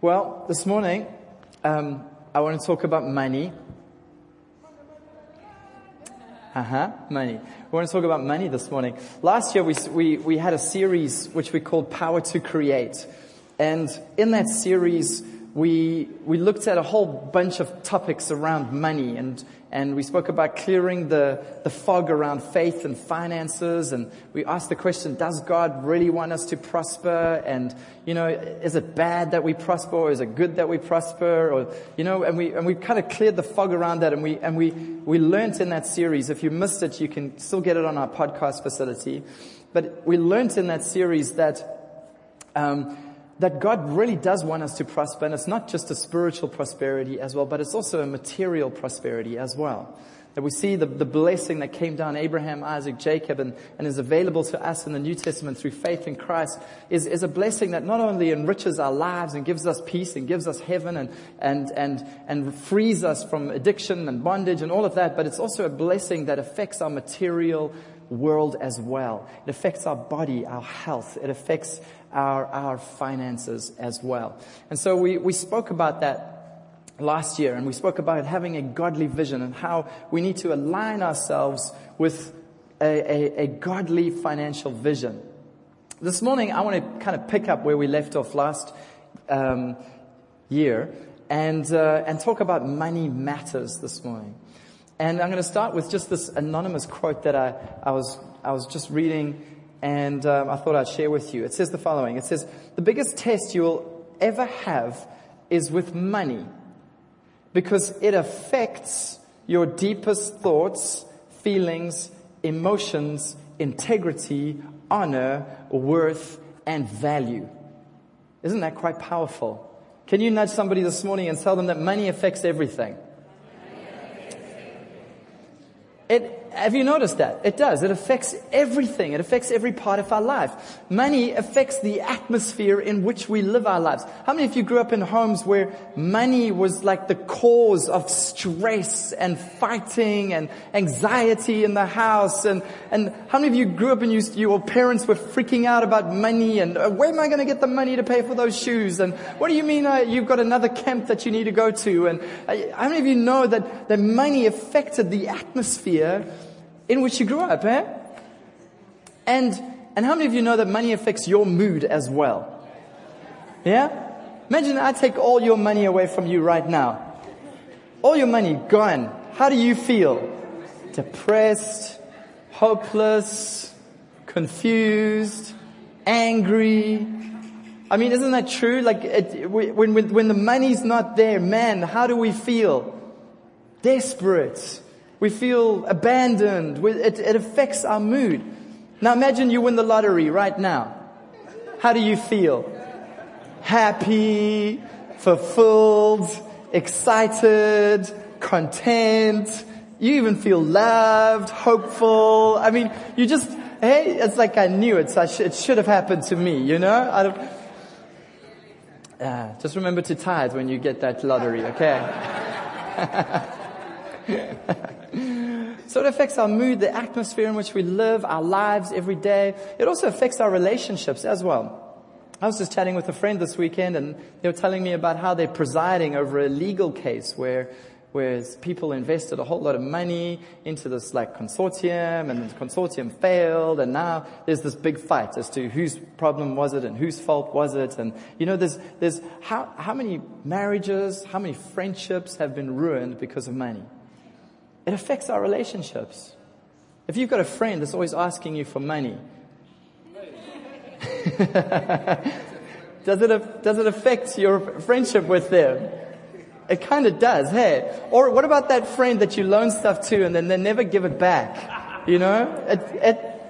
Well, this morning, um, I want to talk about money. Uh huh, money. We want to talk about money this morning. Last year, we, we, we had a series which we called Power to Create. And in that series, we, we looked at a whole bunch of topics around money and, and we spoke about clearing the, the fog around faith and finances and we asked the question, does God really want us to prosper? And, you know, is it bad that we prosper or is it good that we prosper? Or, you know, and we, and we kind of cleared the fog around that and we, and we, we learned in that series, if you missed it, you can still get it on our podcast facility. But we learned in that series that, um, that God really does want us to prosper, and it's not just a spiritual prosperity as well, but it's also a material prosperity as well. That we see the, the blessing that came down Abraham, Isaac, Jacob, and, and is available to us in the New Testament through faith in Christ is, is a blessing that not only enriches our lives and gives us peace and gives us heaven and, and, and, and frees us from addiction and bondage and all of that, but it's also a blessing that affects our material world as well. It affects our body, our health. It affects our, our finances as well. And so we, we spoke about that last year and we spoke about having a godly vision and how we need to align ourselves with a, a, a godly financial vision. This morning, I want to kind of pick up where we left off last um, year and, uh, and talk about money matters this morning. And I'm going to start with just this anonymous quote that I, I, was, I was just reading and um, I thought I'd share with you. It says the following. It says, the biggest test you will ever have is with money because it affects your deepest thoughts, feelings, emotions, integrity, honor, worth, and value. Isn't that quite powerful? Can you nudge somebody this morning and tell them that money affects everything? It have you noticed that? It does. It affects everything. It affects every part of our life. Money affects the atmosphere in which we live our lives. How many of you grew up in homes where money was like the cause of stress and fighting and anxiety in the house? And, and how many of you grew up and you, your parents were freaking out about money and uh, where am I going to get the money to pay for those shoes? And what do you mean uh, you've got another camp that you need to go to? And uh, how many of you know that, that money affected the atmosphere in which you grew up, eh? And, and how many of you know that money affects your mood as well? Yeah? Imagine I take all your money away from you right now. All your money gone. How do you feel? Depressed, hopeless, confused, angry. I mean, isn't that true? Like, it, when, when, when the money's not there, man, how do we feel? Desperate we feel abandoned. It, it affects our mood. Now imagine you win the lottery right now. How do you feel? Happy, fulfilled, excited, content. You even feel loved, hopeful. I mean, you just, hey, it's like I knew it. So sh- it should have happened to me, you know? Uh, just remember to tithe when you get that lottery, okay? so it affects our mood, the atmosphere in which we live, our lives every day. It also affects our relationships as well. I was just chatting with a friend this weekend and they were telling me about how they're presiding over a legal case where where people invested a whole lot of money into this like consortium and the consortium failed and now there's this big fight as to whose problem was it and whose fault was it and you know there's there's how how many marriages how many friendships have been ruined because of money it affects our relationships. If you've got a friend that's always asking you for money, does it, does it affect your friendship with them? It kind of does, hey? Or what about that friend that you loan stuff to and then they never give it back? You know? It, it,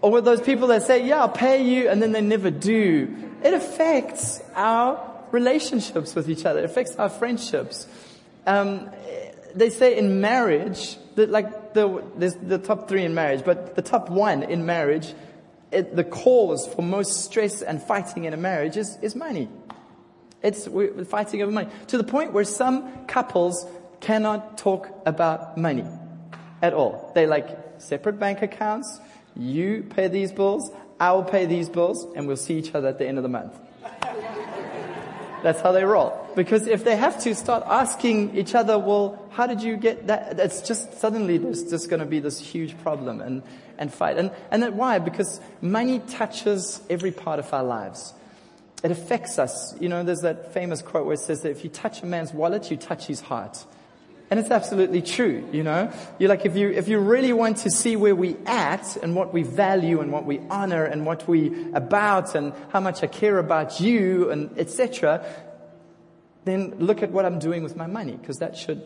or with those people that say, yeah, I'll pay you and then they never do. It affects our relationships with each other. It affects our friendships. Um, they say in marriage, that like the, there's the top three in marriage, but the top one in marriage, it, the cause for most stress and fighting in a marriage is, is money. It's we're fighting over money. To the point where some couples cannot talk about money at all. They like separate bank accounts. You pay these bills, I will pay these bills, and we'll see each other at the end of the month. That's how they roll. Because if they have to start asking each other, well, how did you get that? It's just suddenly there's just going to be this huge problem and, and fight. And, and that why? Because money touches every part of our lives. It affects us. You know, there's that famous quote where it says that if you touch a man's wallet, you touch his heart. And it's absolutely true, you know. You're like, if you, if you really want to see where we at and what we value and what we honor and what we about and how much I care about you and etc., then look at what I'm doing with my money because that should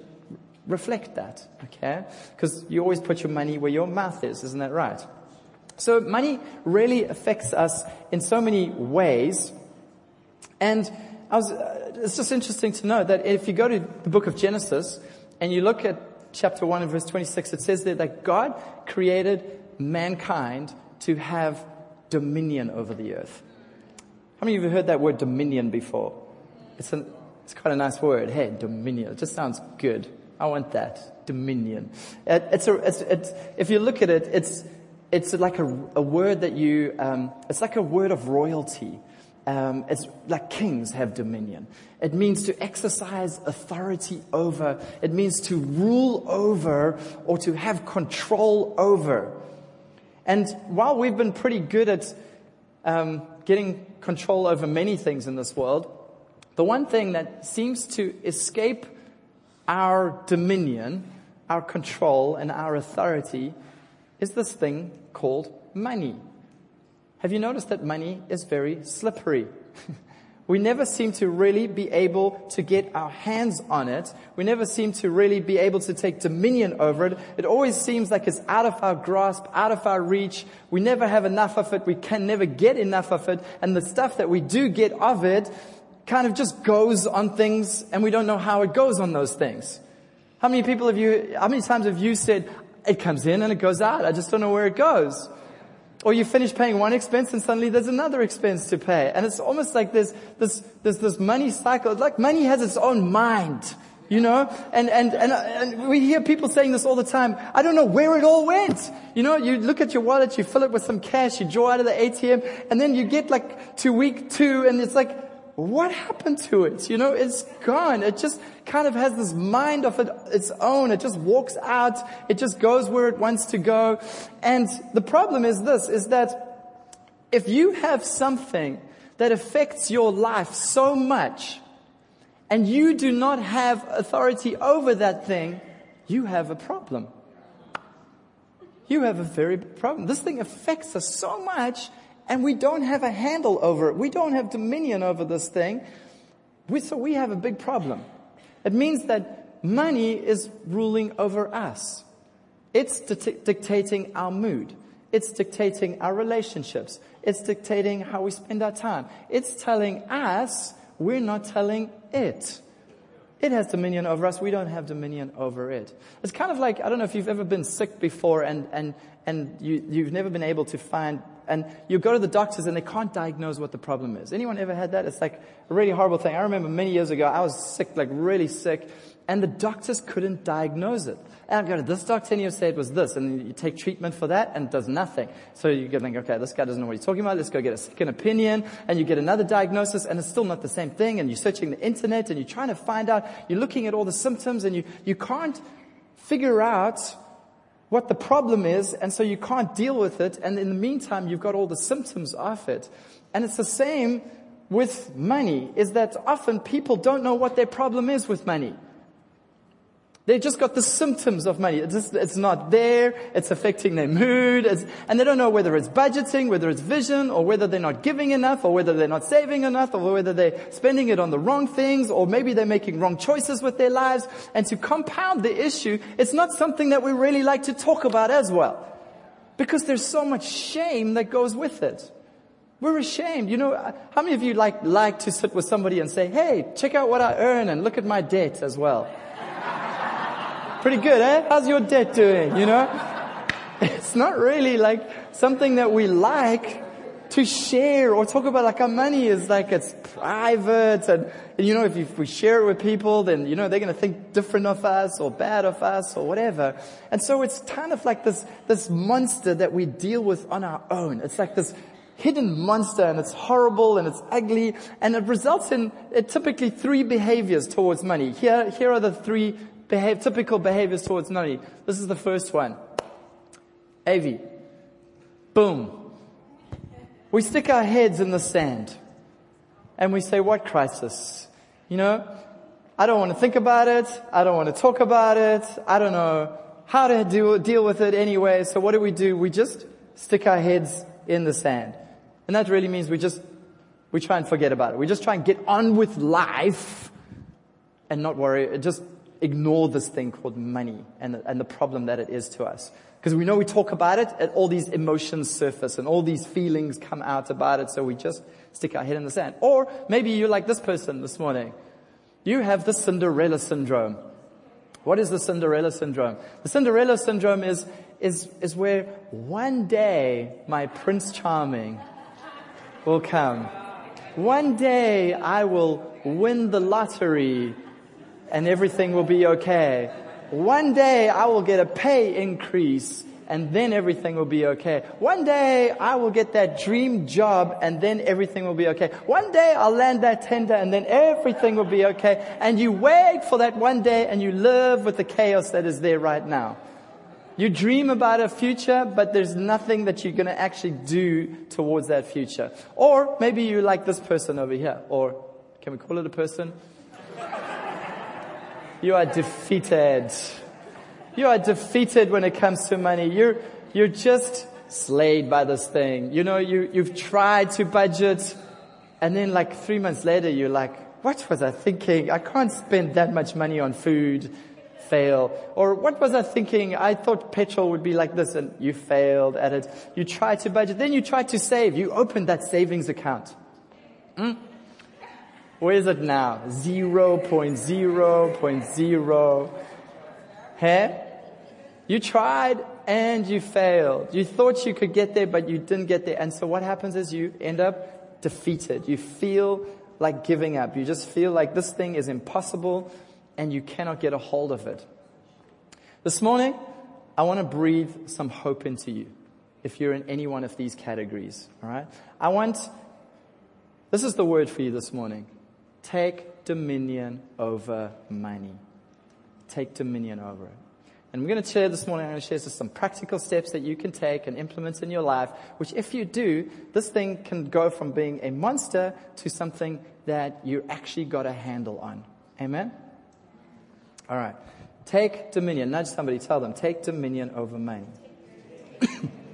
reflect that, okay? Because you always put your money where your mouth is, isn't that right? So money really affects us in so many ways. And I was, uh, it's just interesting to know that if you go to the book of Genesis and you look at chapter 1 and verse 26, it says there that God created mankind to have dominion over the earth. How many of you have heard that word dominion before? It's, an, it's quite a nice word. Hey, dominion. It just sounds good. I want that. Dominion. It, it's a, it's, it's, if you look at it, it's, it's like a, a word that you, um, it's like a word of royalty. Um, it's like kings have dominion. It means to exercise authority over. It means to rule over or to have control over. And while we've been pretty good at um, getting control over many things in this world, the one thing that seems to escape our dominion, our control, and our authority is this thing called money. Have you noticed that money is very slippery? we never seem to really be able to get our hands on it. We never seem to really be able to take dominion over it. It always seems like it's out of our grasp, out of our reach. We never have enough of it. We can never get enough of it. And the stuff that we do get of it kind of just goes on things and we don't know how it goes on those things. How many people have you, how many times have you said, it comes in and it goes out. I just don't know where it goes. Or you finish paying one expense and suddenly there's another expense to pay. And it's almost like there's this, there's this money cycle. Like money has its own mind. You know, and, and, and, and we hear people saying this all the time. I don't know where it all went. You know, you look at your wallet, you fill it with some cash, you draw out of the ATM, and then you get like to week two and it's like, what happened to it? You know, it's gone. It just kind of has this mind of it, its own. It just walks out. It just goes where it wants to go. And the problem is this, is that if you have something that affects your life so much and you do not have authority over that thing, you have a problem. You have a very big problem. This thing affects us so much and we don't have a handle over it. We don't have dominion over this thing. We, so we have a big problem. It means that money is ruling over us. It's dictating our mood. It's dictating our relationships. It's dictating how we spend our time. It's telling us we're not telling it. It has dominion over us. We don't have dominion over it. It's kind of like, I don't know if you've ever been sick before and, and, and you, you've never been able to find, and you go to the doctors and they can't diagnose what the problem is. Anyone ever had that? It's like a really horrible thing. I remember many years ago, I was sick, like really sick, and the doctors couldn't diagnose it. And I go to this doctor and you say it was this, and you take treatment for that and it does nothing. So you think, okay, this guy doesn't know what he's talking about, let's go get a second opinion, and you get another diagnosis and it's still not the same thing, and you're searching the internet and you're trying to find out, you're looking at all the symptoms and you, you can't figure out what the problem is, and so you can't deal with it, and in the meantime, you've got all the symptoms of it. And it's the same with money, is that often people don't know what their problem is with money. They just got the symptoms of money. It's, just, it's not there. It's affecting their mood. and they don't know whether it's budgeting, whether it's vision, or whether they're not giving enough, or whether they're not saving enough, or whether they're spending it on the wrong things, or maybe they're making wrong choices with their lives. And to compound the issue, it's not something that we really like to talk about as well. Because there's so much shame that goes with it. We're ashamed. You know, how many of you like, like to sit with somebody and say, hey, check out what I earn and look at my debt as well? Pretty good, eh? How's your debt doing? You know? It's not really like something that we like to share or talk about like our money is like it's private and, and you know if, if we share it with people then you know they're going to think different of us or bad of us or whatever and so it's kind of like this this monster that we deal with on our own it's like this hidden monster and it's horrible and it's ugly and it results in uh, typically three behaviors towards money. Here, here are the three behave, typical behaviors towards money. This is the first one. Avi. Boom. We stick our heads in the sand and we say, what crisis? You know, I don't want to think about it. I don't want to talk about it. I don't know how to deal, deal with it anyway. So what do we do? We just stick our heads in the sand. And that really means we just, we try and forget about it. We just try and get on with life and not worry, just ignore this thing called money and, and the problem that it is to us. Because we know we talk about it and all these emotions surface and all these feelings come out about it. So we just stick our head in the sand. Or maybe you're like this person this morning. You have the Cinderella syndrome. What is the Cinderella syndrome? The Cinderella syndrome is, is, is where one day my Prince Charming will come. One day I will win the lottery and everything will be okay. One day I will get a pay increase and then everything will be okay. One day I will get that dream job and then everything will be okay. One day I'll land that tender and then everything will be okay. And you wait for that one day and you live with the chaos that is there right now. You dream about a future, but there's nothing that you're going to actually do towards that future. Or maybe you like this person over here. Or can we call it a person? You are defeated. You are defeated when it comes to money. You're, you're just slayed by this thing. You know, you, you've tried to budget and then like three months later you're like, what was I thinking? I can't spend that much money on food fail. Or what was I thinking? I thought petrol would be like this and you failed at it. You tried to budget, then you tried to save. You opened that savings account. Mm. Where is it now? 0.0.0. Hey? You tried and you failed. You thought you could get there, but you didn't get there. And so what happens is you end up defeated. You feel like giving up. You just feel like this thing is impossible and you cannot get a hold of it. This morning, I want to breathe some hope into you if you're in any one of these categories. All right. I want, this is the word for you this morning. Take dominion over money. Take dominion over it. And we're going to share this morning, I'm going to share some practical steps that you can take and implement in your life, which if you do, this thing can go from being a monster to something that you actually got a handle on. Amen? All right. Take dominion. Nudge somebody, tell them, take dominion over money.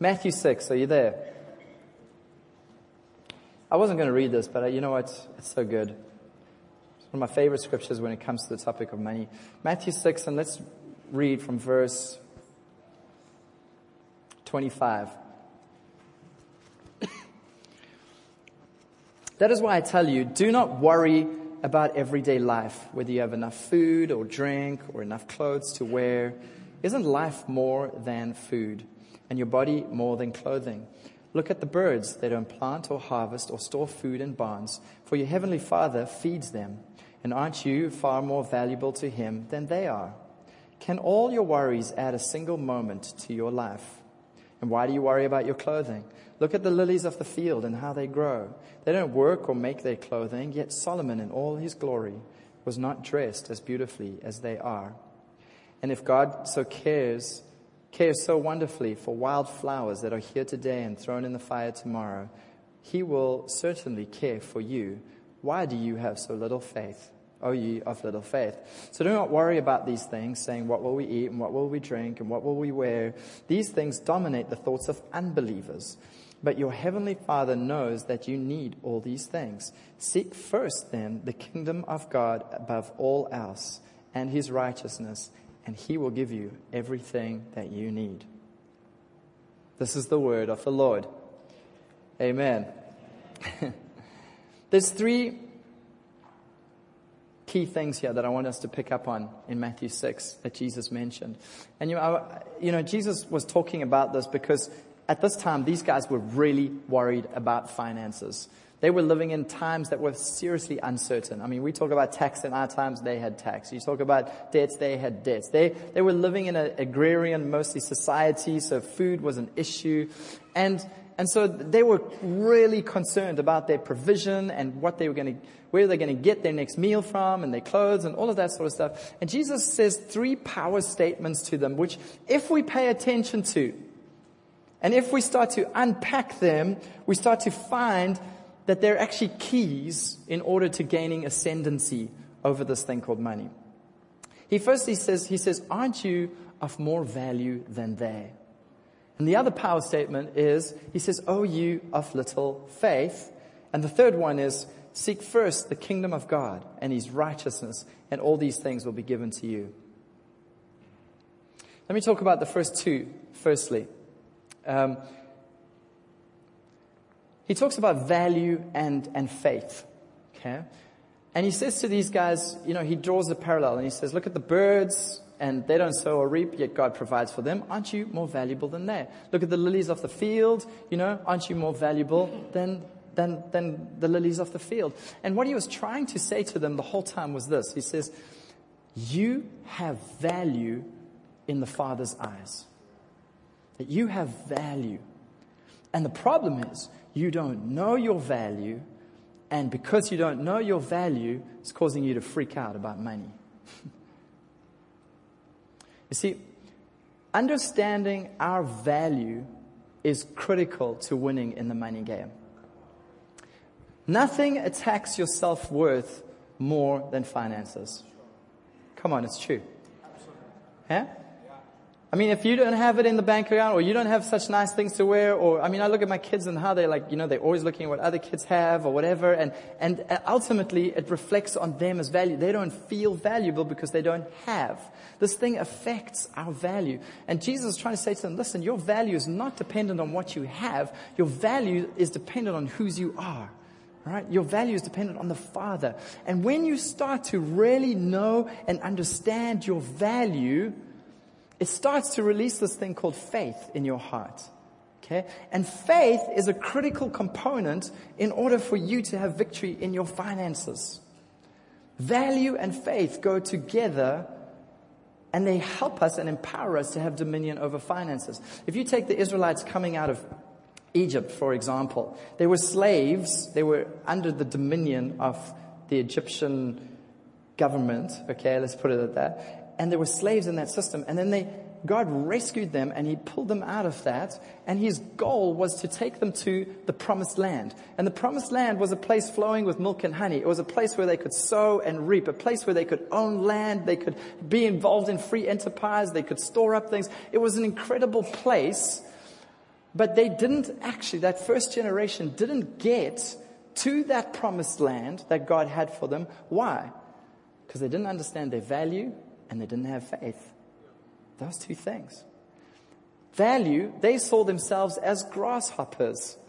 Matthew 6, are you there? I wasn't going to read this, but uh, you know what? It's so good. It's one of my favorite scriptures when it comes to the topic of money. Matthew 6, and let's read from verse 25. That is why I tell you, do not worry about everyday life, whether you have enough food or drink or enough clothes to wear. Isn't life more than food and your body more than clothing? Look at the birds. They don't plant or harvest or store food in barns, for your heavenly Father feeds them. And aren't you far more valuable to Him than they are? Can all your worries add a single moment to your life? And why do you worry about your clothing? Look at the lilies of the field and how they grow. They don't work or make their clothing, yet Solomon in all his glory was not dressed as beautifully as they are. And if God so cares, cares so wonderfully for wild flowers that are here today and thrown in the fire tomorrow, he will certainly care for you. Why do you have so little faith? O ye of little faith. So do not worry about these things, saying, What will we eat, and what will we drink, and what will we wear? These things dominate the thoughts of unbelievers. But your heavenly Father knows that you need all these things. Seek first then the kingdom of God above all else and his righteousness, and he will give you everything that you need. This is the word of the Lord. Amen. There's three key things here that I want us to pick up on in Matthew 6 that Jesus mentioned. And you know, you know, Jesus was talking about this because at this time, these guys were really worried about finances. They were living in times that were seriously uncertain. I mean, we talk about tax in our times, they had tax. You talk about debts, they had debts. They, they were living in an agrarian, mostly society, so food was an issue. And, and so they were really concerned about their provision and what they were going to, where they're going to get their next meal from and their clothes and all of that sort of stuff. And Jesus says three power statements to them, which if we pay attention to, and if we start to unpack them, we start to find that they're actually keys in order to gaining ascendancy over this thing called money. He firstly says, he says, aren't you of more value than they? And the other power statement is, he says, oh, you of little faith. And the third one is, seek first the kingdom of God and his righteousness, and all these things will be given to you. Let me talk about the first two, firstly. Um, he talks about value and, and faith. Okay? And he says to these guys, you know, he draws a parallel and he says, look at the birds and they don't sow or reap, yet God provides for them. Aren't you more valuable than they? Look at the lilies of the field, you know, aren't you more valuable than, than, than the lilies of the field? And what he was trying to say to them the whole time was this. He says, you have value in the Father's eyes. That you have value. And the problem is, you don't know your value, and because you don't know your value, it's causing you to freak out about money. you see, understanding our value is critical to winning in the money game. Nothing attacks your self worth more than finances. Come on, it's true. Yeah? I mean, if you don't have it in the bank account or you don't have such nice things to wear or, I mean, I look at my kids and how they're like, you know, they're always looking at what other kids have or whatever and, and uh, ultimately it reflects on them as value. They don't feel valuable because they don't have. This thing affects our value. And Jesus is trying to say to them, listen, your value is not dependent on what you have. Your value is dependent on whose you are. Right? Your value is dependent on the Father. And when you start to really know and understand your value, it starts to release this thing called faith in your heart. Okay? And faith is a critical component in order for you to have victory in your finances. Value and faith go together and they help us and empower us to have dominion over finances. If you take the Israelites coming out of Egypt, for example, they were slaves, they were under the dominion of the Egyptian government, okay, let's put it at that and there were slaves in that system. And then they, God rescued them and he pulled them out of that. And his goal was to take them to the promised land. And the promised land was a place flowing with milk and honey. It was a place where they could sow and reap, a place where they could own land. They could be involved in free enterprise. They could store up things. It was an incredible place. But they didn't actually, that first generation didn't get to that promised land that God had for them. Why? Because they didn't understand their value and they didn't have faith. Those two things. Value, they saw themselves as grasshoppers.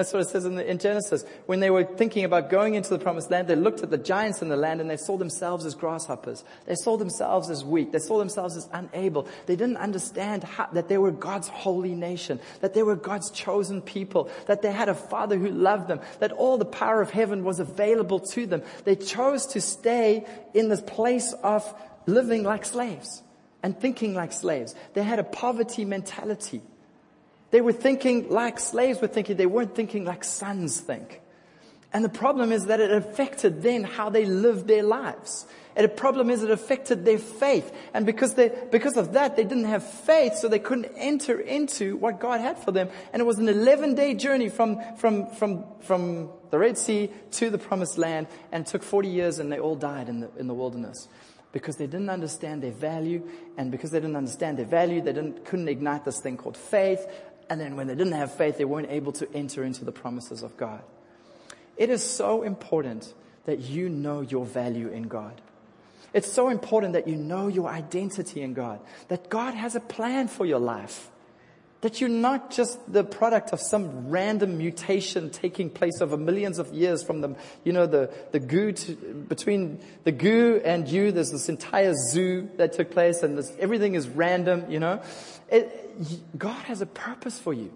That's what it says in, the, in, Genesis. When they were thinking about going into the promised land, they looked at the giants in the land and they saw themselves as grasshoppers. They saw themselves as weak. They saw themselves as unable. They didn't understand how, that they were God's holy nation, that they were God's chosen people, that they had a father who loved them, that all the power of heaven was available to them. They chose to stay in this place of living like slaves and thinking like slaves. They had a poverty mentality. They were thinking like slaves were thinking. They weren't thinking like sons think. And the problem is that it affected then how they lived their lives. And the problem is it affected their faith. And because they, because of that, they didn't have faith, so they couldn't enter into what God had for them. And it was an 11 day journey from, from, from, from the Red Sea to the promised land and it took 40 years and they all died in the, in the wilderness because they didn't understand their value, and because they didn't understand their value, they didn't, couldn't ignite this thing called faith, and then when they didn't have faith, they weren't able to enter into the promises of God. It is so important that you know your value in God. It's so important that you know your identity in God, that God has a plan for your life. That you're not just the product of some random mutation taking place over millions of years from the, you know, the, the goo to, between the goo and you, there's this entire zoo that took place and this, everything is random, you know. It, God has a purpose for you.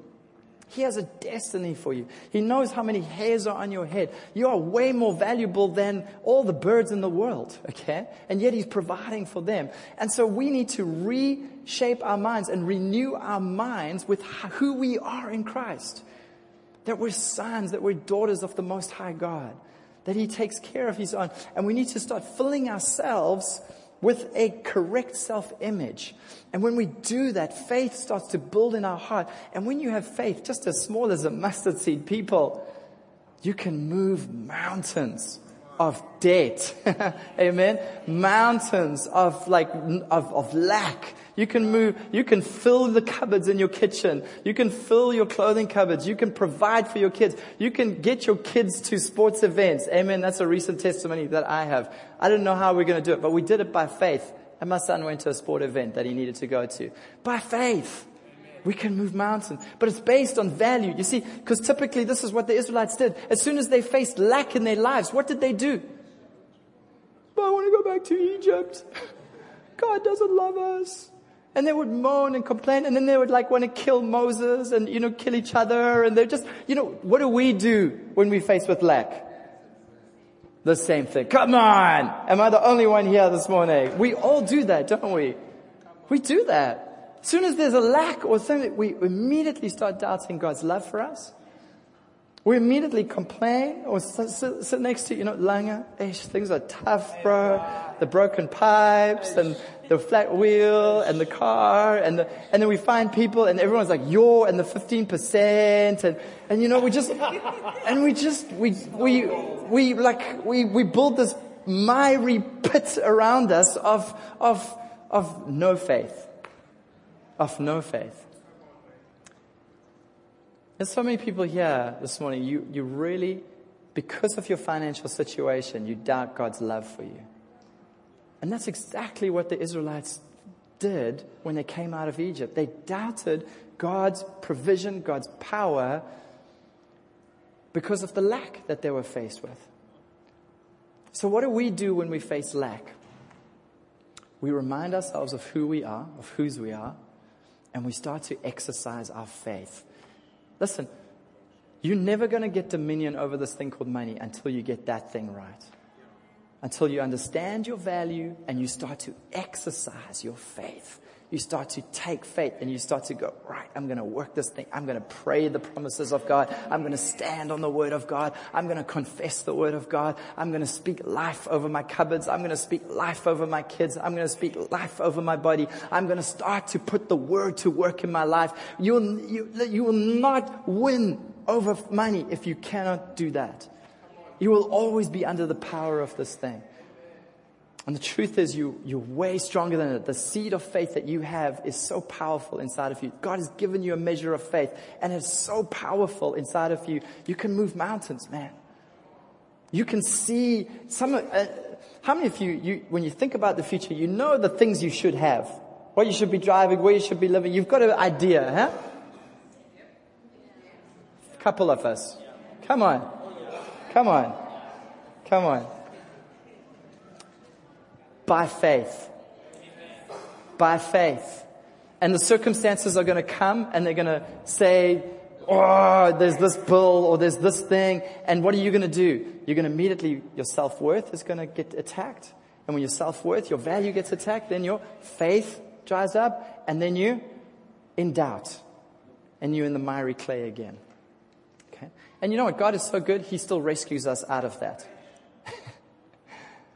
He has a destiny for you. He knows how many hairs are on your head. You are way more valuable than all the birds in the world, okay? And yet He's providing for them. And so we need to reshape our minds and renew our minds with who we are in Christ. That we're sons, that we're daughters of the Most High God. That He takes care of His own. And we need to start filling ourselves with a correct self-image. And when we do that, faith starts to build in our heart. And when you have faith, just as small as a mustard seed, people, you can move mountains of debt. Amen. Mountains of like, of, of lack. You can move, you can fill the cupboards in your kitchen. You can fill your clothing cupboards. You can provide for your kids. You can get your kids to sports events. Amen. That's a recent testimony that I have. I don't know how we are going to do it, but we did it by faith. And my son went to a sport event that he needed to go to. By faith. We can move mountains. But it's based on value. You see, because typically this is what the Israelites did. As soon as they faced lack in their lives, what did they do? But I want to go back to Egypt. God doesn't love us. And they would moan and complain and then they would like want to kill Moses and, you know, kill each other. And they're just, you know, what do we do when we face with lack? The same thing. Come on! Am I the only one here this morning? We all do that, don't we? We do that. As soon as there's a lack or something, we immediately start doubting God's love for us. We immediately complain or sit, sit next to, you know, Langa, ish, things are tough, bro. The broken pipes and the flat wheel and the car and the, and then we find people and everyone's like, you're and the 15% and, and you know, we just, and we just, we, we, we like, we, we build this miry pit around us of, of, of no faith of no faith. There's so many people here this morning, you, you really, because of your financial situation, you doubt God's love for you. And that's exactly what the Israelites did when they came out of Egypt. They doubted God's provision, God's power, because of the lack that they were faced with. So, what do we do when we face lack? We remind ourselves of who we are, of whose we are, and we start to exercise our faith. Listen, you're never going to get dominion over this thing called money until you get that thing right. Until you understand your value and you start to exercise your faith you start to take faith and you start to go, right, I'm going to work this thing. I'm going to pray the promises of God. I'm going to stand on the word of God. I'm going to confess the word of God. I'm going to speak life over my cupboards. I'm going to speak life over my kids. I'm going to speak life over my body. I'm going to start to put the word to work in my life. You'll, you, you will not win over money if you cannot do that. You will always be under the power of this thing. And the truth is you, you're way stronger than it. The seed of faith that you have is so powerful inside of you. God has given you a measure of faith and it's so powerful inside of you. You can move mountains, man. You can see some, uh, how many of you, you, when you think about the future, you know the things you should have, what you should be driving, where you should be living. You've got an idea, huh? Couple of us. Come on. Come on. Come on by faith. By faith. And the circumstances are going to come and they're going to say, oh, there's this bill or there's this thing. And what are you going to do? You're going to immediately, your self-worth is going to get attacked. And when your self-worth, your value gets attacked, then your faith dries up and then you in doubt. And you're in the miry clay again. Okay? And you know what? God is so good, He still rescues us out of that.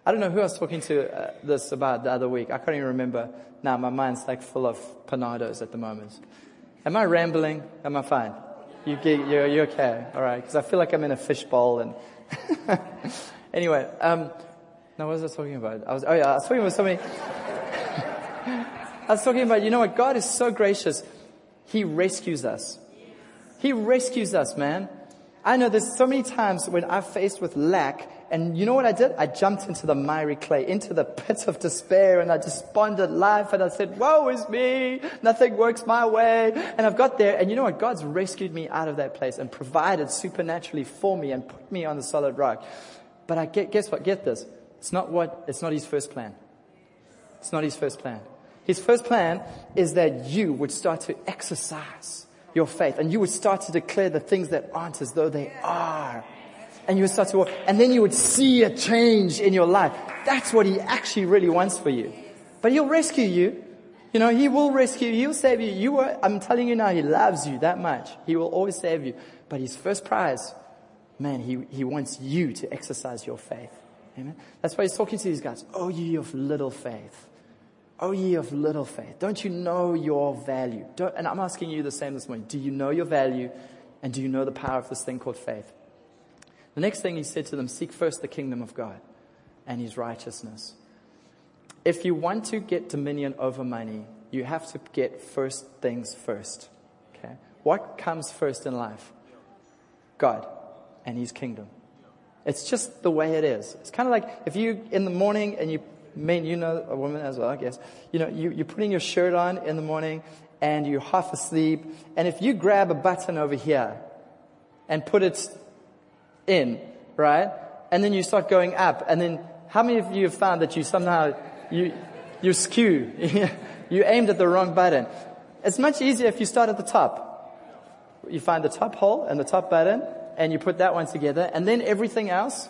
I don't know who I was talking to uh, this about the other week. I can't even remember. Now my mind's like full of panados at the moment. Am I rambling? Am I fine? You, you're, you're okay. All right. Because I feel like I'm in a fishbowl and anyway, um, now what was I talking about? I was, oh yeah, I was talking about somebody. I was talking about, you know what? God is so gracious. He rescues us. He rescues us, man. I know there's so many times when I've faced with lack And you know what I did? I jumped into the miry clay, into the pit of despair, and I desponded life, and I said, woe is me, nothing works my way. And I've got there, and you know what? God's rescued me out of that place and provided supernaturally for me and put me on the solid rock. But I get, guess what? Get this. It's not what, it's not his first plan. It's not his first plan. His first plan is that you would start to exercise your faith and you would start to declare the things that aren't as though they are. And you would start to walk, and then you would see a change in your life. That's what he actually really wants for you. But he'll rescue you. You know, he will rescue you. He'll save you. You are, I'm telling you now, he loves you that much. He will always save you. But his first prize, man, he, he wants you to exercise your faith. Amen. That's why he's talking to these guys. Oh, ye of little faith. Oh, ye of little faith. Don't you know your value? Don't, and I'm asking you the same this morning. Do you know your value? And do you know the power of this thing called faith? The next thing he said to them, seek first the kingdom of God and his righteousness. If you want to get dominion over money, you have to get first things first. Okay? What comes first in life? God and his kingdom. It's just the way it is. It's kind of like if you, in the morning, and you, men, you know, a woman as well, I guess, you know, you, you're putting your shirt on in the morning and you're half asleep, and if you grab a button over here and put it in, right? And then you start going up, and then how many of you have found that you somehow, you, you skew, you aimed at the wrong button? It's much easier if you start at the top. You find the top hole and the top button, and you put that one together, and then everything else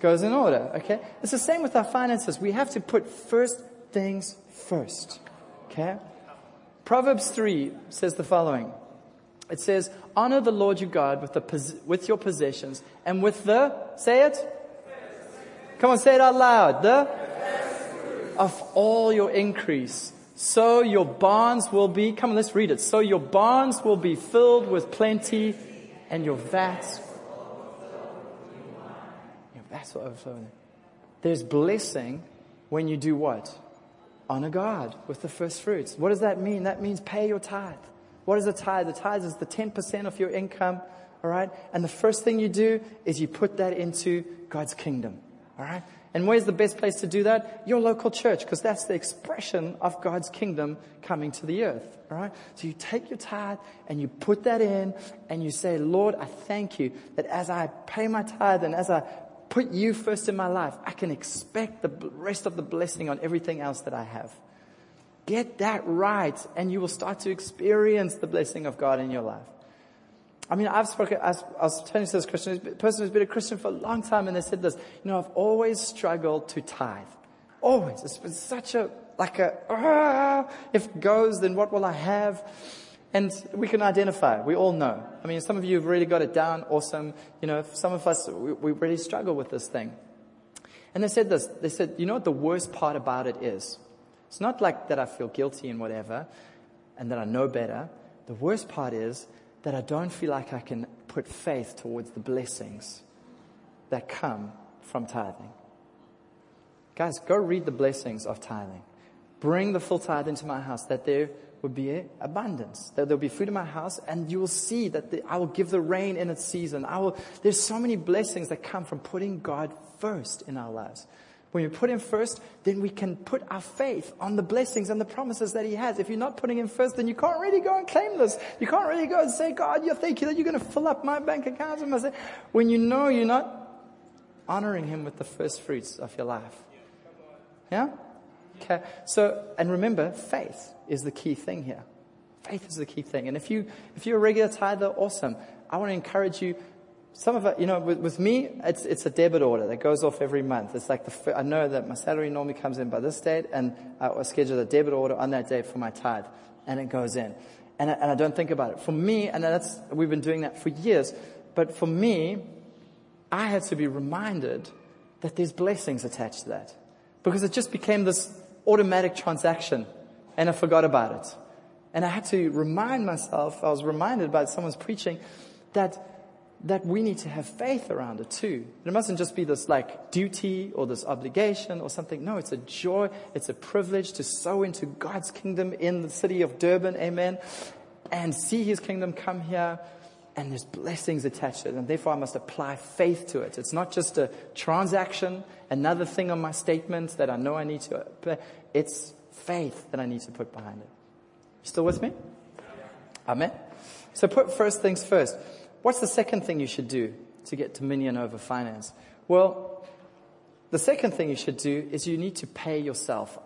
goes in order, okay? It's the same with our finances. We have to put first things first, okay? Proverbs 3 says the following. It says, honor the Lord your God with, the, with your possessions and with the, say it? Come on, say it out loud. The, of all your increase. So your barns will be, come on, let's read it. So your barns will be filled with plenty and your vats, your vats will overflow. There's blessing when you do what? Honor God with the first fruits. What does that mean? That means pay your tithe. What is a tithe? The tithe is the 10% of your income, alright? And the first thing you do is you put that into God's kingdom, alright? And where's the best place to do that? Your local church, because that's the expression of God's kingdom coming to the earth. All right? So you take your tithe and you put that in and you say, Lord, I thank you that as I pay my tithe and as I put you first in my life, I can expect the rest of the blessing on everything else that I have. Get that right and you will start to experience the blessing of God in your life. I mean, I've spoken, I was telling this Christian, person who's been a Christian for a long time and they said this, you know, I've always struggled to tithe. Always. It's been such a, like a, ah, if it goes, then what will I have? And we can identify. We all know. I mean, some of you have really got it down. Awesome. You know, some of us, we, we really struggle with this thing. And they said this. They said, you know what the worst part about it is? It's not like that I feel guilty and whatever and that I know better. The worst part is that I don't feel like I can put faith towards the blessings that come from tithing. Guys, go read the blessings of tithing. Bring the full tithe into my house that there would be abundance, that there'll be food in my house and you will see that the, I will give the rain in its season. I will, there's so many blessings that come from putting God first in our lives. When we put Him first, then we can put our faith on the blessings and the promises that He has. If you're not putting Him first, then you can't really go and claim this. You can't really go and say, God, you thank you that you're going to fill up my bank account. When you know you're not honoring Him with the first fruits of your life. Yeah? Okay. So, and remember, faith is the key thing here. Faith is the key thing. And if you, if you're a regular tither, awesome. I want to encourage you some of it, you know, with, with, me, it's, it's a debit order that goes off every month. It's like the, I know that my salary normally comes in by this date and I schedule a debit order on that date for my tithe and it goes in. And I, and I don't think about it. For me, and that's, we've been doing that for years, but for me, I had to be reminded that there's blessings attached to that because it just became this automatic transaction and I forgot about it. And I had to remind myself, I was reminded by someone's preaching that that we need to have faith around it too. It mustn't just be this like duty or this obligation or something. No, it's a joy. It's a privilege to sow into God's kingdom in the city of Durban. Amen. And see his kingdom come here. and there's blessings attached to it. And therefore I must apply faith to it. It's not just a transaction, another thing on my statement that I know I need to, but it's faith that I need to put behind it. You still with me? Amen. So put first things first. What's the second thing you should do to get dominion over finance? Well, the second thing you should do is you need to pay yourself.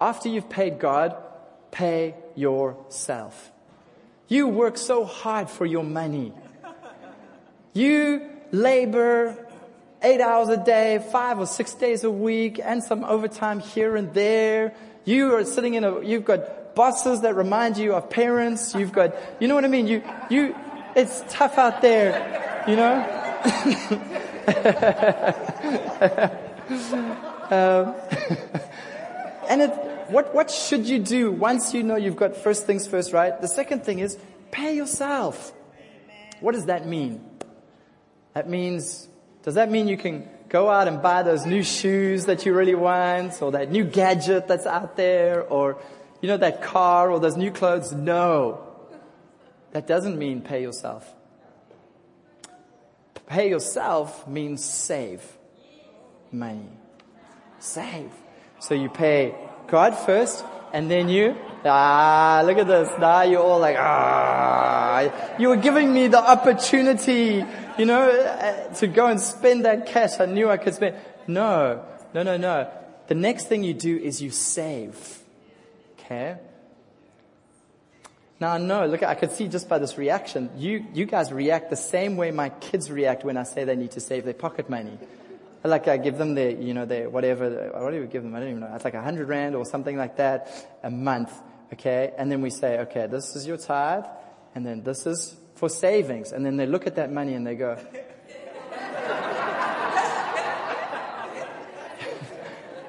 After you've paid God, pay yourself. You work so hard for your money. You labor eight hours a day, five or six days a week, and some overtime here and there. You are sitting in a, you've got bosses that remind you of parents. You've got, you know what I mean? You, you, it's tough out there, you know? um, and it, what, what should you do once you know you've got first things first, right? The second thing is pay yourself. What does that mean? That means, does that mean you can go out and buy those new shoes that you really want or that new gadget that's out there or, you know, that car or those new clothes? No. That doesn't mean pay yourself. Pay yourself means save money. Save. So you pay God first, and then you, ah, look at this. Now you're all like, ah, you were giving me the opportunity, you know, uh, to go and spend that cash I knew I could spend. No, no, no, no. The next thing you do is you save. Okay? Now I know, look, I could see just by this reaction, you, you guys react the same way my kids react when I say they need to save their pocket money. Like I give them their, you know, their whatever, what do we give them? I don't even know. It's like a hundred rand or something like that a month. Okay. And then we say, okay, this is your tithe. And then this is for savings. And then they look at that money and they go,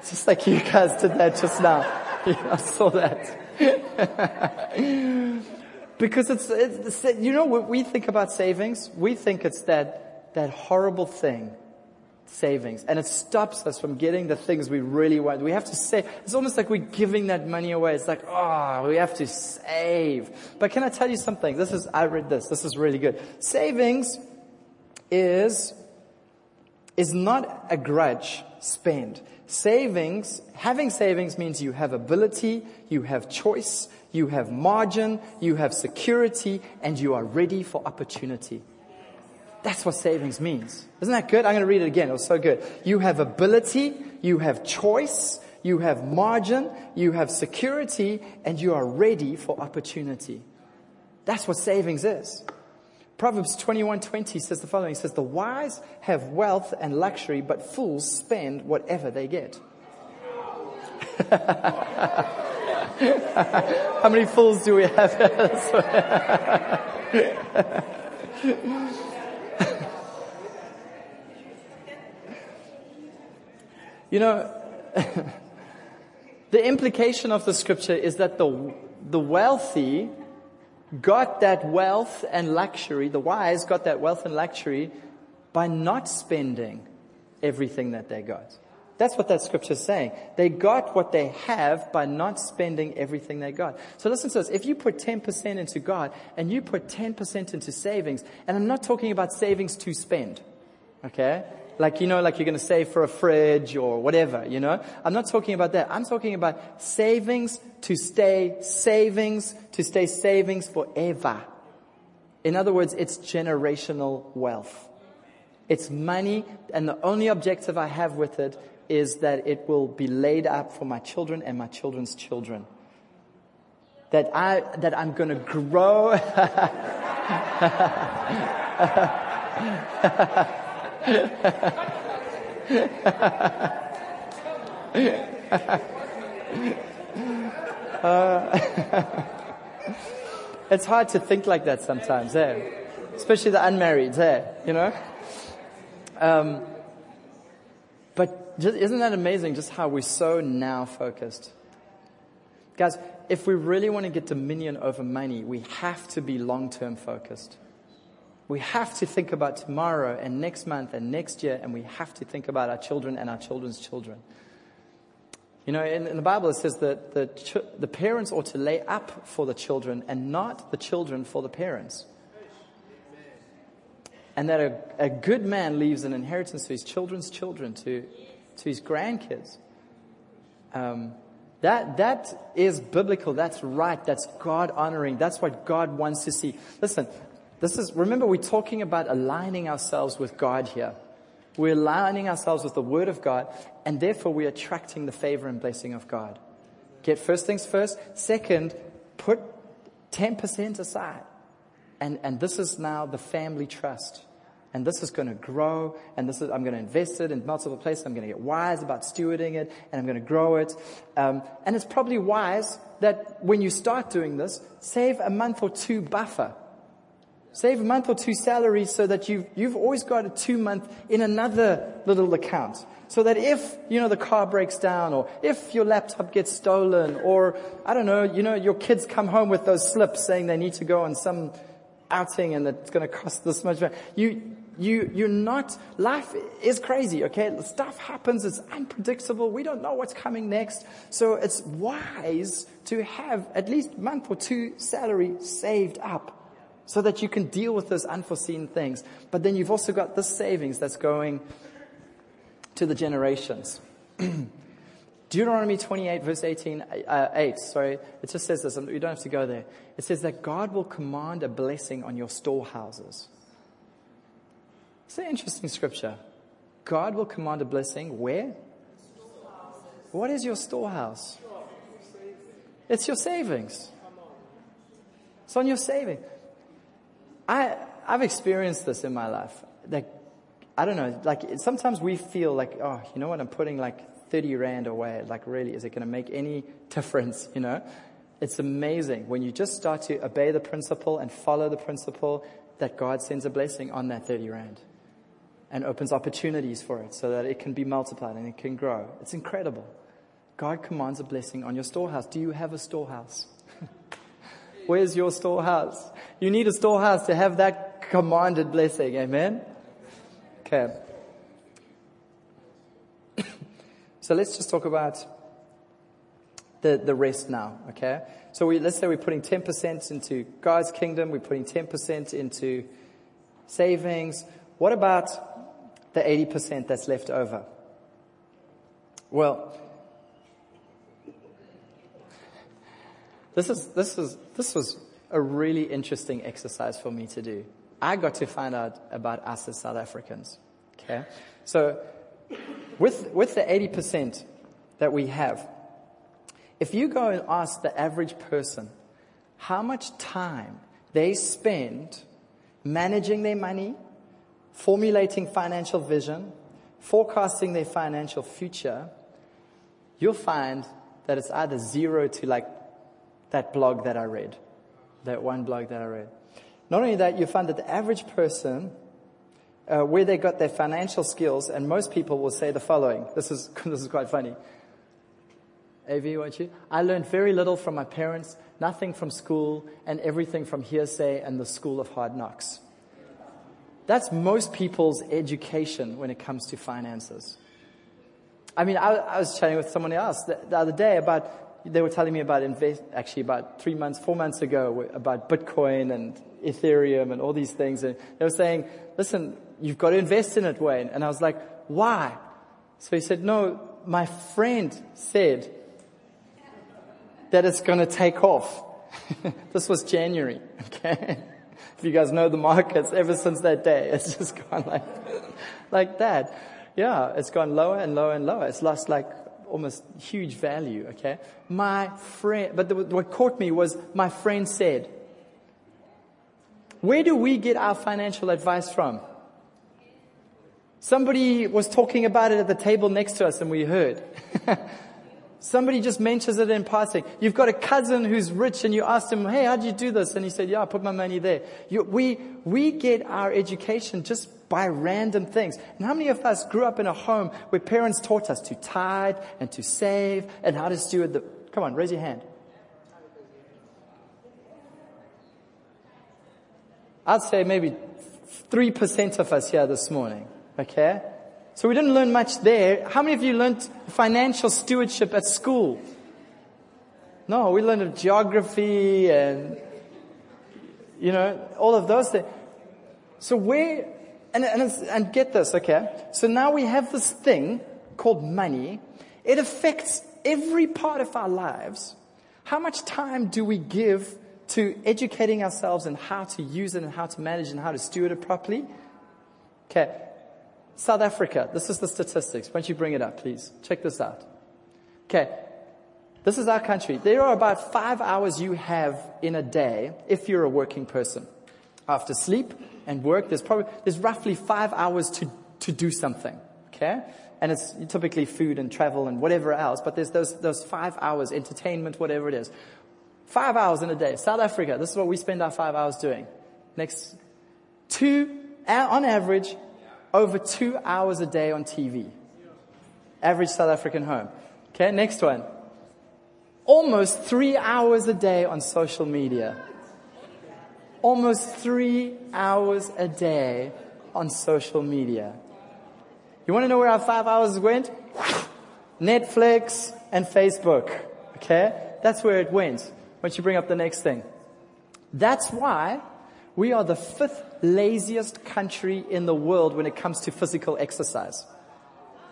just like you guys did that just now. Yeah, I saw that. because it's, it's, you know what we think about savings? We think it's that, that horrible thing savings. And it stops us from getting the things we really want. We have to save. It's almost like we're giving that money away. It's like, oh, we have to save. But can I tell you something? This is, I read this. This is really good. Savings is, is not a grudge spend. Savings, having savings means you have ability, you have choice, you have margin, you have security, and you are ready for opportunity. That's what savings means. Isn't that good? I'm going to read it again. It was so good. You have ability, you have choice, you have margin, you have security, and you are ready for opportunity. That's what savings is. Proverbs 21:20 says the following. Says, "The wise have wealth and luxury, but fools spend whatever they get." How many fools do we have? You know, the implication of the scripture is that the, the wealthy got that wealth and luxury, the wise got that wealth and luxury by not spending everything that they got. That's what that scripture is saying. They got what they have by not spending everything they got. So listen to this. If you put 10% into God and you put 10% into savings, and I'm not talking about savings to spend, okay? Like, you know, like you're going to save for a fridge or whatever, you know. I'm not talking about that. I'm talking about savings to stay savings, to stay savings forever. In other words, it's generational wealth. It's money, and the only objective I have with it is that it will be laid up for my children and my children's children. That I, that I'm gonna grow. uh, it's hard to think like that sometimes, eh? Especially the unmarried, eh? You know? Um, just, isn't that amazing just how we're so now focused? Guys, if we really want to get dominion over money, we have to be long term focused. We have to think about tomorrow and next month and next year, and we have to think about our children and our children's children. You know, in, in the Bible it says that the, ch- the parents ought to lay up for the children and not the children for the parents. and that a, a good man leaves an inheritance to his children's children, to, to his grandkids. Um, that, that is biblical. That's right. That's God honoring. That's what God wants to see. Listen, this is, remember we're talking about aligning ourselves with God here. We're aligning ourselves with the Word of God, and therefore we're attracting the favor and blessing of God. Get first things first. Second, put 10% aside. And, and this is now the family trust. And this is going to grow, and this is, I'm going to invest it in multiple places. I'm going to get wise about stewarding it, and I'm going to grow it. Um, and it's probably wise that when you start doing this, save a month or two buffer. Save a month or two salary so that you've, you've always got a two month in another little account. So that if, you know, the car breaks down or if your laptop gets stolen or, I don't know, you know, your kids come home with those slips saying they need to go on some outing and it's going to cost this much. You, you, you're not, life is crazy, okay? Stuff happens, it's unpredictable, we don't know what's coming next. So it's wise to have at least a month or two salary saved up so that you can deal with those unforeseen things. But then you've also got this savings that's going to the generations. Deuteronomy 28 verse 18, uh, 8, sorry, it just says this, you don't have to go there. It says that God will command a blessing on your storehouses. It's an interesting scripture. God will command a blessing where? What is your storehouse? It's your savings. It's on your saving. I, I've experienced this in my life. Like, I don't know, like sometimes we feel like, oh, you know what, I'm putting like 30 rand away. Like really, is it going to make any difference, you know? It's amazing when you just start to obey the principle and follow the principle that God sends a blessing on that 30 rand and opens opportunities for it so that it can be multiplied and it can grow. It's incredible. God commands a blessing on your storehouse. Do you have a storehouse? Where's your storehouse? You need a storehouse to have that commanded blessing. Amen? Okay. so let's just talk about the, the rest now, okay? So we, let's say we're putting 10% into God's kingdom, we're putting 10% into savings. What about the 80% that's left over? Well, This is, this is, this was a really interesting exercise for me to do. I got to find out about us as South Africans. Okay. So with, with the 80% that we have, if you go and ask the average person how much time they spend managing their money, formulating financial vision, forecasting their financial future, you'll find that it's either zero to like that blog that I read, that one blog that I read. Not only that, you find that the average person, uh, where they got their financial skills, and most people will say the following. This is, this is quite funny. AV, won't you? I learned very little from my parents, nothing from school, and everything from hearsay and the school of hard knocks. That's most people's education when it comes to finances. I mean, I, I was chatting with someone else the, the other day about they were telling me about invest, actually about three months, four months ago about Bitcoin and Ethereum and all these things. And they were saying, listen, you've got to invest in it, Wayne. And I was like, why? So he said, no, my friend said that it's going to take off. this was January, okay? If you guys know the markets, ever since that day, it's just gone like, like that. Yeah, it's gone lower and lower and lower. It's lost like almost huge value, okay? My friend, but the, what caught me was my friend said, where do we get our financial advice from? Somebody was talking about it at the table next to us and we heard. Somebody just mentions it in passing. You've got a cousin who's rich and you asked him, hey, how did you do this? And he said, yeah, I put my money there. You, we, we get our education just by random things. And how many of us grew up in a home where parents taught us to tithe and to save and how to steward the, come on, raise your hand. I'd say maybe 3% of us here this morning. Okay? So we didn't learn much there. How many of you learned financial stewardship at school? No, we learned geography and, you know, all of those things. So where, and, and, and get this, okay? So now we have this thing called money. It affects every part of our lives. How much time do we give to educating ourselves and how to use it and how to manage and how to steward it properly? Okay. South Africa. This is the statistics. Why don't you bring it up, please? Check this out. Okay. This is our country. There are about five hours you have in a day if you're a working person. After sleep and work, there's probably, there's roughly five hours to, to do something. Okay? And it's typically food and travel and whatever else, but there's those, those five hours, entertainment, whatever it is. Five hours in a day. South Africa, this is what we spend our five hours doing. Next, two, on average, over two hours a day on TV. Average South African home. Okay, next one. Almost three hours a day on social media. Almost three hours a day on social media. You want to know where our five hours went? Netflix and Facebook. Okay? That's where it went. Why don't you bring up the next thing? That's why we are the fifth laziest country in the world when it comes to physical exercise.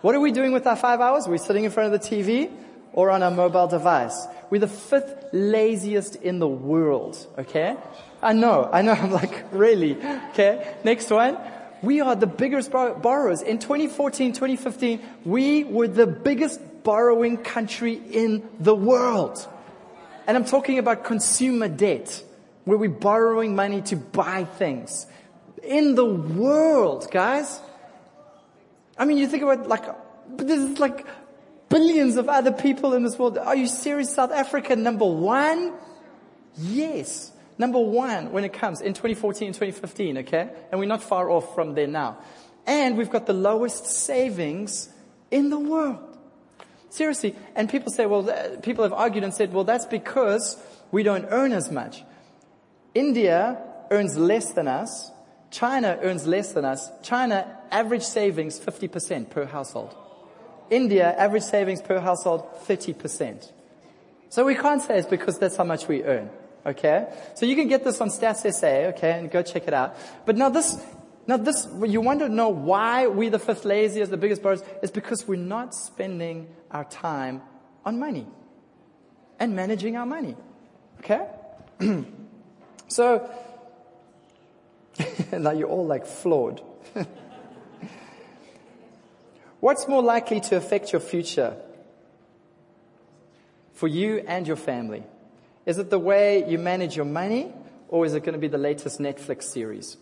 What are we doing with our five hours? We're sitting in front of the TV or on our mobile device. We're the fifth laziest in the world. Okay? I know, I know, I'm like, really? Okay? Next one. We are the biggest borrowers. In 2014, 2015, we were the biggest borrowing country in the world. And I'm talking about consumer debt, where we're borrowing money to buy things. In the world, guys. I mean, you think about like, there's like billions of other people in this world. Are you serious? South Africa, number one? Yes. Number one when it comes in 2014 and 2015, okay? And we're not far off from there now. And we've got the lowest savings in the world. Seriously. And people say, well, uh, people have argued and said, well, that's because we don't earn as much. India earns less than us. China earns less than us. China, average savings 50% per household. India, average savings per household 30%. So we can't say it's because that's how much we earn. Okay? So you can get this on Stats SA, okay, and go check it out. But now this, now this, you want to know why we the fifth laziest, the biggest borrowers, is because we're not spending our time on money and managing our money. Okay? so, now you're all like floored. What's more likely to affect your future for you and your family? Is it the way you manage your money or is it going to be the latest Netflix series?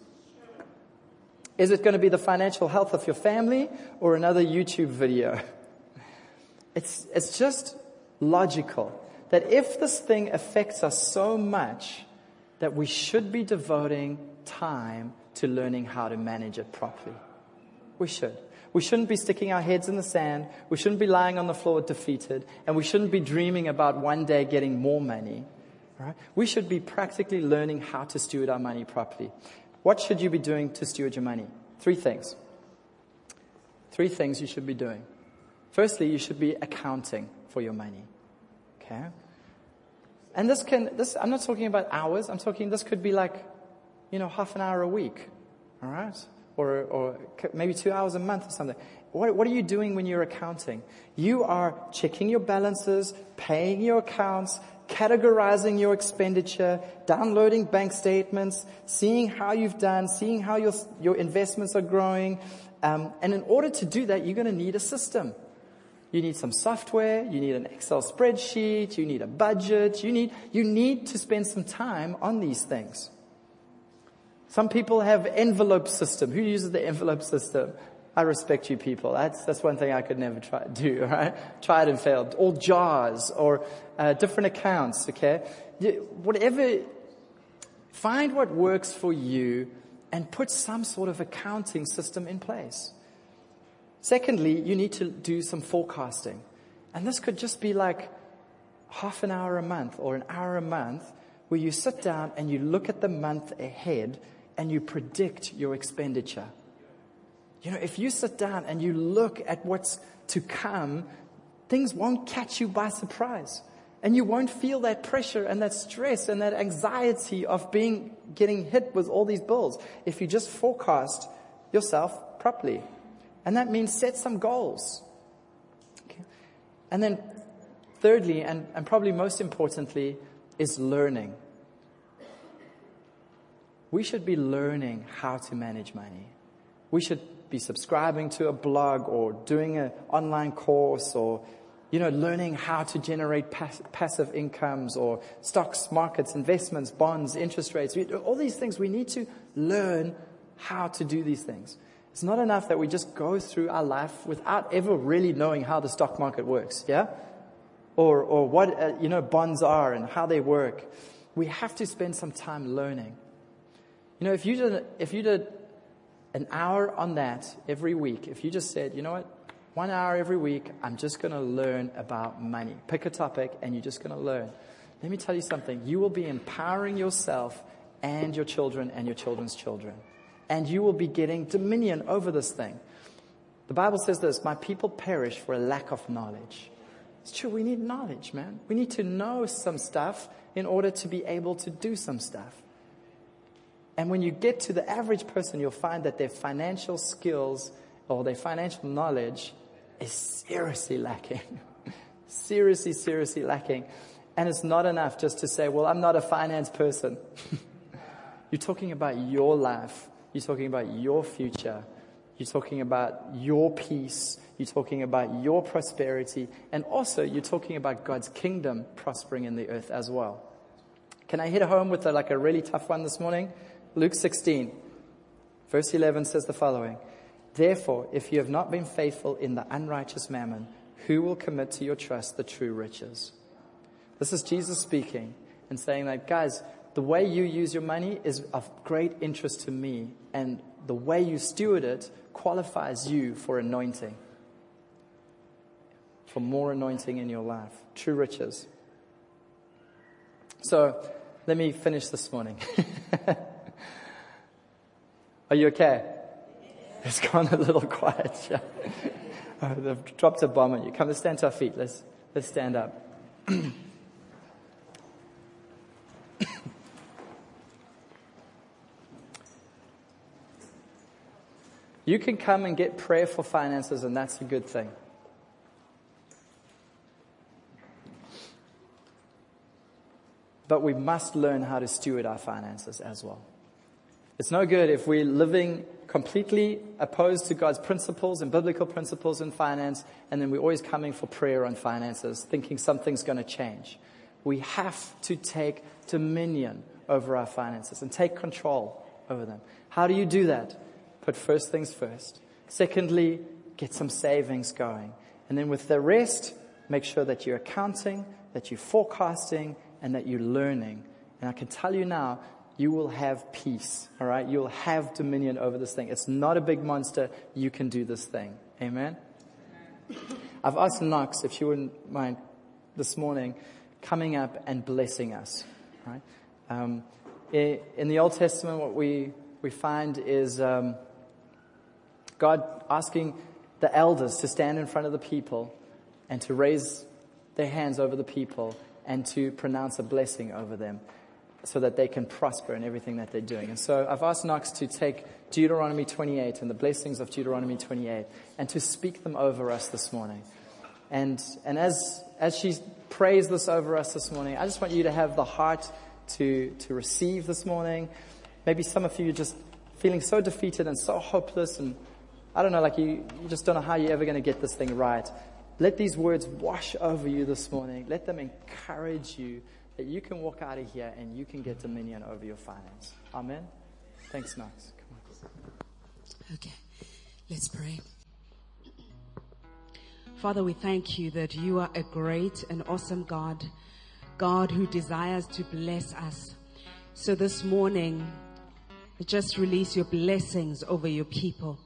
Is it going to be the financial health of your family or another YouTube video? It's, it's just logical that if this thing affects us so much that we should be devoting time to learning how to manage it properly. We should. We shouldn't be sticking our heads in the sand. We shouldn't be lying on the floor defeated. And we shouldn't be dreaming about one day getting more money. Right? We should be practically learning how to steward our money properly. What should you be doing to steward your money? Three things. Three things you should be doing. Firstly, you should be accounting for your money. Okay? And this can, this, I'm not talking about hours. I'm talking, this could be like, you know, half an hour a week. All right? Or, or maybe two hours a month or something. What, what are you doing when you're accounting? You are checking your balances, paying your accounts, categorizing your expenditure, downloading bank statements, seeing how you've done, seeing how your, your investments are growing. Um, and in order to do that, you're going to need a system. You need some software, you need an Excel spreadsheet, you need a budget, you need, you need to spend some time on these things. Some people have envelope system. Who uses the envelope system? I respect you people. That's, that's one thing I could never try to do, right? Tried and failed. All jars or uh, different accounts, okay? Whatever, find what works for you and put some sort of accounting system in place. Secondly, you need to do some forecasting. And this could just be like half an hour a month or an hour a month where you sit down and you look at the month ahead and you predict your expenditure. You know, if you sit down and you look at what's to come, things won't catch you by surprise. And you won't feel that pressure and that stress and that anxiety of being, getting hit with all these bills. If you just forecast yourself properly. And that means set some goals. Okay. And then thirdly, and, and probably most importantly, is learning. We should be learning how to manage money. We should be subscribing to a blog or doing an online course or you know, learning how to generate pass- passive incomes or stocks, markets, investments, bonds, interest rates. We, all these things, we need to learn how to do these things. It's not enough that we just go through our life without ever really knowing how the stock market works, yeah? Or, or what, uh, you know, bonds are and how they work. We have to spend some time learning. You know, if you did, if you did an hour on that every week, if you just said, you know what, one hour every week, I'm just going to learn about money. Pick a topic and you're just going to learn. Let me tell you something. You will be empowering yourself and your children and your children's children. And you will be getting dominion over this thing. The Bible says this, my people perish for a lack of knowledge. It's true. We need knowledge, man. We need to know some stuff in order to be able to do some stuff. And when you get to the average person, you'll find that their financial skills or their financial knowledge is seriously lacking. seriously, seriously lacking. And it's not enough just to say, well, I'm not a finance person. You're talking about your life. You're talking about your future. You're talking about your peace. You're talking about your prosperity. And also, you're talking about God's kingdom prospering in the earth as well. Can I hit home with a, like a really tough one this morning? Luke 16, verse 11 says the following. Therefore, if you have not been faithful in the unrighteous mammon, who will commit to your trust the true riches? This is Jesus speaking and saying that, guys, the way you use your money is of great interest to me, and the way you steward it qualifies you for anointing, for more anointing in your life, true riches. So, let me finish this morning. Are you okay? It's gone a little quiet. Yeah. Oh, they've dropped a bomb on you. Come, let's stand to our feet. Let's, let's stand up. you can come and get prayer for finances, and that's a good thing. But we must learn how to steward our finances as well. It's no good if we're living completely opposed to God's principles and biblical principles in finance, and then we're always coming for prayer on finances, thinking something's going to change. We have to take dominion over our finances and take control over them. How do you do that? Put first things first. Secondly, get some savings going. And then with the rest, make sure that you're accounting, that you're forecasting, and that you're learning. And I can tell you now, you will have peace, all right? You'll have dominion over this thing. It's not a big monster. You can do this thing. Amen? I've asked Knox if she wouldn't mind this morning coming up and blessing us, right? Um, in the Old Testament, what we, we find is um, God asking the elders to stand in front of the people and to raise their hands over the people and to pronounce a blessing over them so that they can prosper in everything that they're doing. And so I've asked Knox to take Deuteronomy 28 and the blessings of Deuteronomy 28 and to speak them over us this morning. And, and as, as she prays this over us this morning, I just want you to have the heart to, to receive this morning. Maybe some of you are just feeling so defeated and so hopeless and I don't know, like you, you just don't know how you're ever going to get this thing right. Let these words wash over you this morning. Let them encourage you that you can walk out of here and you can get dominion over your finance. Amen. Thanks, Max. Okay, let's pray. Father, we thank you that you are a great and awesome God, God who desires to bless us. So this morning, just release your blessings over your people.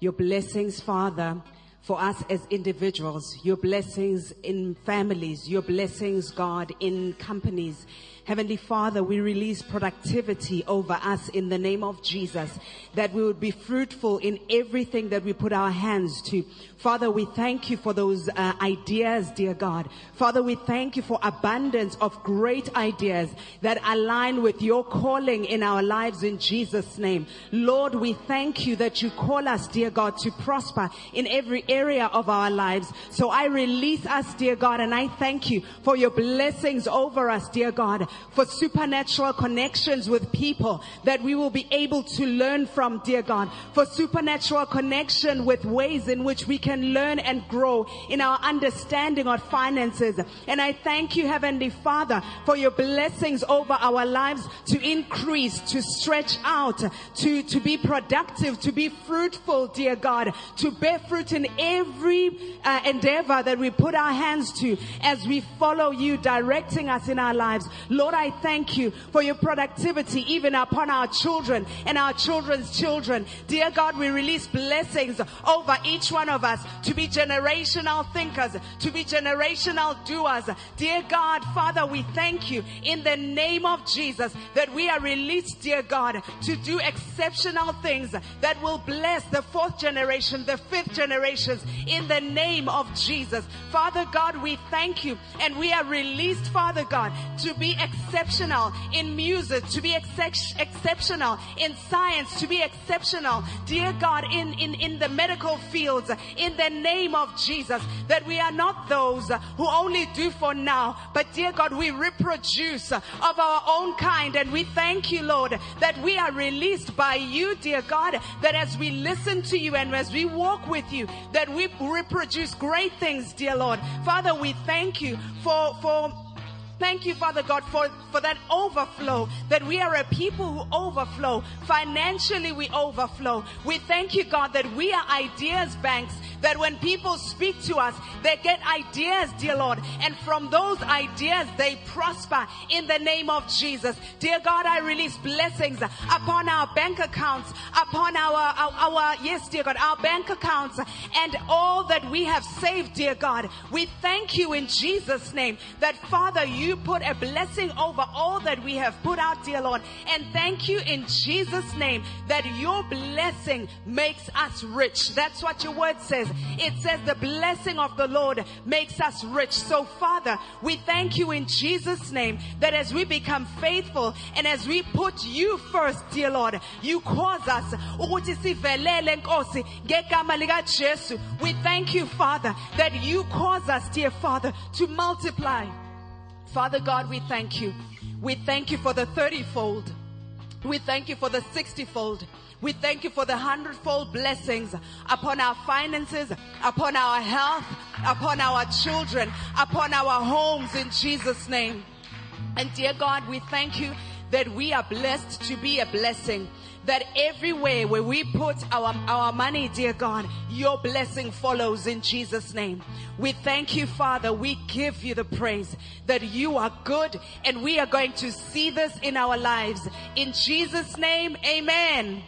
Your blessings, Father, for us as individuals, your blessings in families, your blessings, God, in companies. Heavenly Father, we release productivity over us in the name of Jesus, that we would be fruitful in everything that we put our hands to. Father, we thank you for those uh, ideas, dear God. Father, we thank you for abundance of great ideas that align with your calling in our lives in Jesus' name. Lord, we thank you that you call us, dear God, to prosper in every area of our lives. So I release us, dear God, and I thank you for your blessings over us, dear God for supernatural connections with people that we will be able to learn from, dear God, for supernatural connection with ways in which we can learn and grow in our understanding of finances. And I thank you, Heavenly Father, for your blessings over our lives to increase, to stretch out, to, to be productive, to be fruitful, dear God, to bear fruit in every uh, endeavor that we put our hands to as we follow you directing us in our lives. Lord, Lord, I thank you for your productivity even upon our children and our children's children. Dear God, we release blessings over each one of us to be generational thinkers, to be generational doers. Dear God, Father, we thank you in the name of Jesus that we are released, dear God, to do exceptional things that will bless the fourth generation, the fifth generations in the name of Jesus. Father God, we thank you and we are released, Father God, to be exceptional in music, to be ex- exceptional in science, to be exceptional, dear God, in, in, in the medical fields, in the name of Jesus, that we are not those who only do for now, but dear God, we reproduce of our own kind. And we thank you, Lord, that we are released by you, dear God, that as we listen to you and as we walk with you, that we reproduce great things, dear Lord. Father, we thank you for, for Thank you, Father God, for, for that overflow, that we are a people who overflow. Financially, we overflow. We thank you, God, that we are ideas banks, that when people speak to us, they get ideas, dear Lord. And from those ideas, they prosper in the name of Jesus. Dear God, I release blessings upon our bank accounts, upon our, our, our yes, dear God, our bank accounts and all that we have saved, dear God. We thank you in Jesus' name that Father, you you put a blessing over all that we have put out, dear Lord. And thank you in Jesus' name that your blessing makes us rich. That's what your word says. It says the blessing of the Lord makes us rich. So Father, we thank you in Jesus' name that as we become faithful and as we put you first, dear Lord, you cause us We thank you, Father, that you cause us, dear Father, to multiply. Father God, we thank you. We thank you for the 30 fold. We thank you for the 60 fold. We thank you for the hundredfold blessings upon our finances, upon our health, upon our children, upon our homes in Jesus' name. And dear God, we thank you that we are blessed to be a blessing that everywhere where we put our, our money, dear God, your blessing follows in Jesus name. We thank you, Father. We give you the praise that you are good and we are going to see this in our lives. In Jesus name, amen.